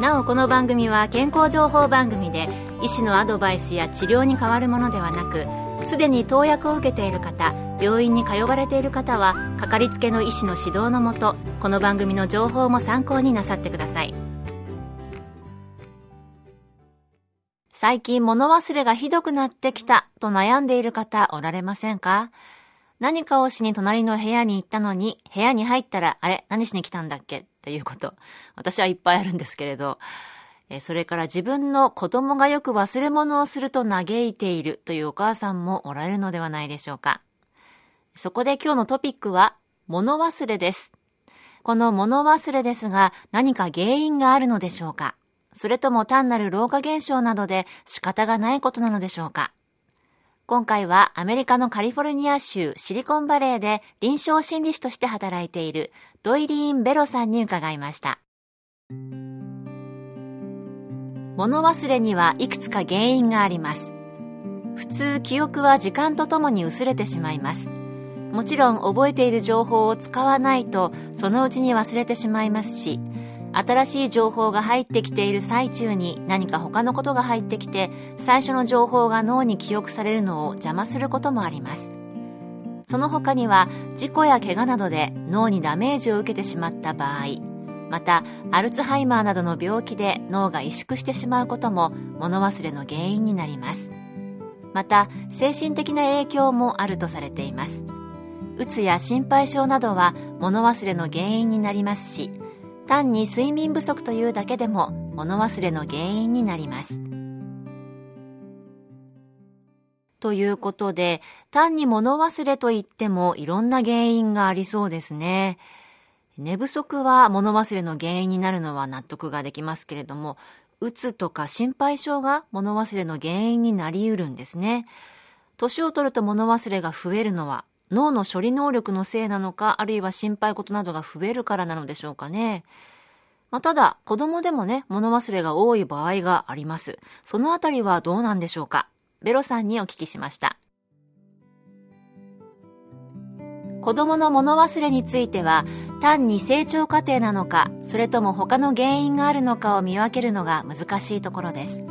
なおこの番組は健康情報番組で医師のアドバイスや治療に変わるものではなくすでに投薬を受けている方病院に通われている方はかかりつけの医師の指導のもとこの番組の情報も参考になさってください。最近物忘れがひどくなってきたと悩んでいる方おられませんか？何かをしに隣の部屋に行ったのに部屋に入ったらあれ何しに来たんだっけ？っていうこと私はいっぱいあるんですけれどそれから自分の子供がよく忘れ物をすると嘆いているというお母さんもおられるのではないでしょうか。そこで今日のトピックは物忘れです。この物忘れですが何か原因があるのでしょうかそれとも単なる老化現象などで仕方がないことなのでしょうか今回はアメリカのカリフォルニア州シリコンバレーで臨床心理士として働いているドイリーン・ベロさんに伺いました。物忘れにはいくつか原因があります普通記憶は時間とともに薄れてしまいますもちろん覚えている情報を使わないとそのうちに忘れてしまいますし新しい情報が入ってきている最中に何か他のことが入ってきて最初の情報が脳に記憶されるのを邪魔することもあります。その他には事故や怪我などで脳にダメージを受けてしまった場合またアルツハイマーなどの病気で脳が萎縮してしまうことも物忘れの原因になります。また精神的な影響もあるとされています。うつや心配性などは物忘れの原因になりますし単に睡眠不足というだけでも物忘れの原因になりますということで単に物忘れといってもいろんな原因がありそうですね。寝不足は物忘れの原因になるのは納得ができますけれども、うつとか心配性が物忘れの原因になり得るんですね。年を取ると物忘れが増えるのは脳の処理能力のせいなのか、あるいは心配事などが増えるからなのでしょうかね。まあ、ただ、子供でもね、物忘れが多い場合があります。そのあたりはどうなんでしょうか。ベロさんにお聞きしました。子供の物忘れについては単に成長過程なのかそれとも他の原因があるのかを見分けるのが難しいところです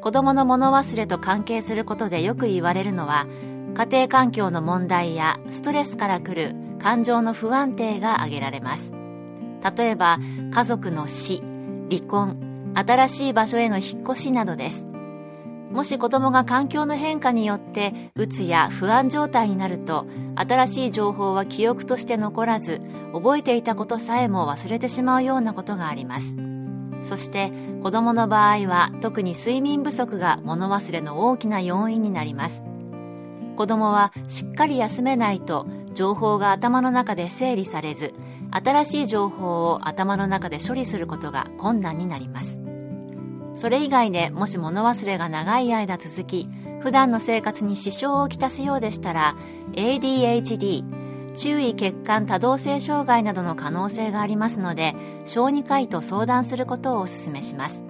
子供の物忘れと関係することでよく言われるのは家庭環境の問題やストレスからくる感情の不安定が挙げられます。例えば家族の死離婚新しい場所への引っ越しなどです。もし子供が環境の変化によってうつや不安状態になると新しい情報は記憶として残らず覚えていたことさえも忘れてしまうようなことがあります。そして子供の場合は特に睡眠不足が物忘れの大きな要因になります。子供はしっかり休めないと情報が頭の中で整理されず新しい情報を頭の中で処理することが困難になります。それ以外でもし物忘れが長い間続き普段の生活に支障をきたすようでしたら ADHD 注意欠陥多動性障害などの可能性がありますので小児科医と相談することをお勧めします。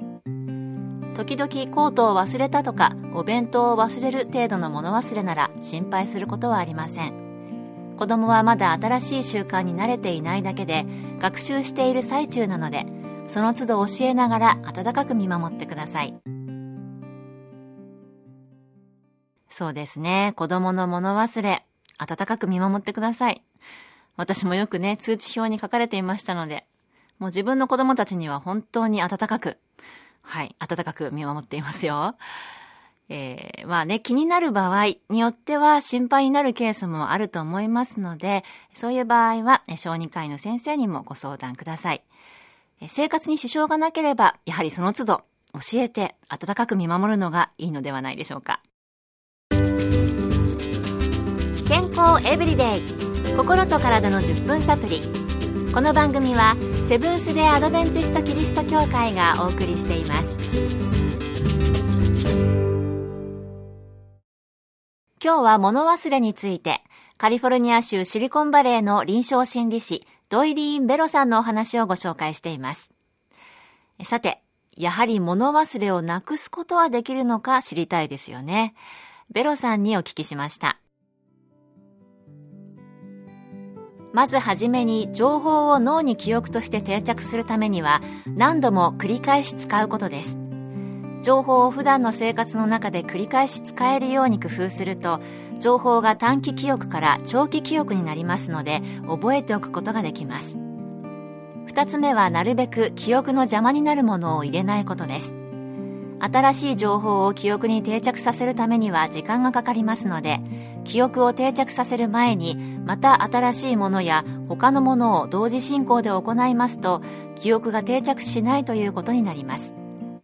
時々コートを忘れたとかお弁当を忘れる程度の物忘れなら心配することはありません。子供はまだ新しい習慣に慣れていないだけで学習している最中なのでその都度教えながら温かく見守ってください。そうですね。子供の物忘れ温かく見守ってください。私もよくね通知表に書かれていましたのでもう自分の子供たちには本当に温かくはい温かく見守っていますよえー、まあね、気になる場合によっては心配になるケースもあると思いますので、そういう場合は小児科医の先生にもご相談ください。生活に支障がなければ、やはりその都度教えて温かく見守るのがいいのではないでしょうか。健康エブリデイ心と体の10分サプリこの番組はセブンス・デ・アドベンチスト・キリスト教会がお送りしています今日は物忘れについて、カリフォルニア州シリコンバレーの臨床心理士、ドイリーン・ベロさんのお話をご紹介しています。さて、やはり物忘れをなくすことはできるのか知りたいですよね。ベロさんにお聞きしました。まずはじめに情報を脳に記憶として定着するためには何度も繰り返し使うことです。情報を普段の生活の中で繰り返し使えるように工夫すると情報が短期記憶から長期記憶になりますので覚えておくことができます2つ目はなるべく記憶の邪魔になるものを入れないことです新しい情報を記憶に定着させるためには時間がかかりますので記憶を定着させる前にまた新しいものや他のものを同時進行で行いますと記憶が定着しないということになります。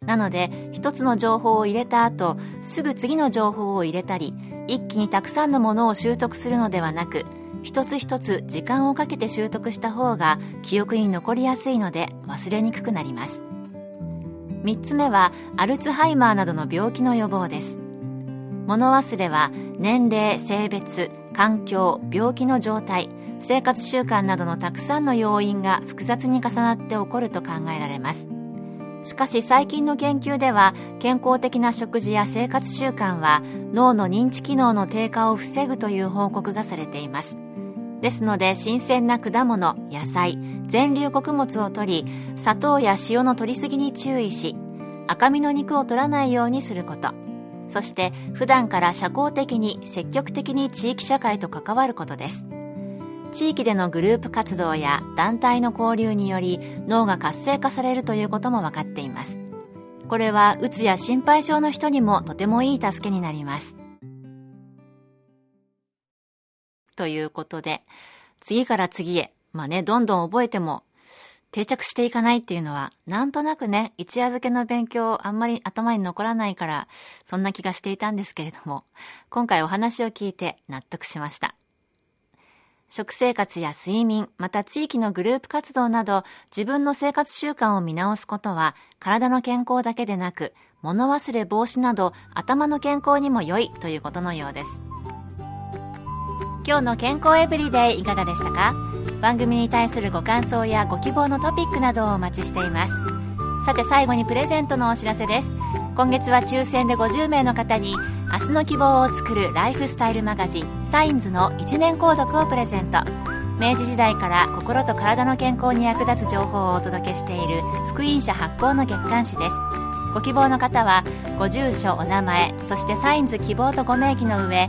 なので一つの情報を入れた後すぐ次の情報を入れたり一気にたくさんのものを習得するのではなく一つ一つ時間をかけて習得した方が記憶に残りやすいので忘れにくくなります。3つ目はアルツハイマーなどの病気の予防です。物忘れは年齢性別環境病気の状態生活習慣などのたくさんの要因が複雑に重なって起こると考えられます。しかし最近の研究では健康的な食事や生活習慣は脳の認知機能の低下を防ぐという報告がされています。ですので新鮮な果物野菜全粒穀物を摂り砂糖や塩の摂りすぎに注意し赤身の肉を取らないようにすること。そして普段から社交的に積極的に地域社会と関わることです。地域でのグループ活動や団体の交流により脳が活性化されるということも分かっています。これはうつや心配性の人にもとてもいい助けになります。ということで次から次へまあねどんどん覚えても定着していかないっていうのは、なんとなくね、一夜漬けの勉強あんまり頭に残らないから、そんな気がしていたんですけれども、今回お話を聞いて納得しました。食生活や睡眠、また地域のグループ活動など自分の生活習慣を見直すことは体の健康だけでなく物忘れ防止など頭の健康にも良いということのようです。今日の健康エブリデイいかがでしたか？番組に対するご感想やご希望のトピックなどをお待ちしています。さて最後にプレゼントのお知らせです。今月は抽選で50名の方に明日の希望を作るライフスタイルマガジンサインズの1年購読をプレゼント明治時代から心と体の健康に役立つ情報をお届けしている福音社発行の月刊誌ですご希望の方はご住所お名前そしてサインズ希望とご名義の上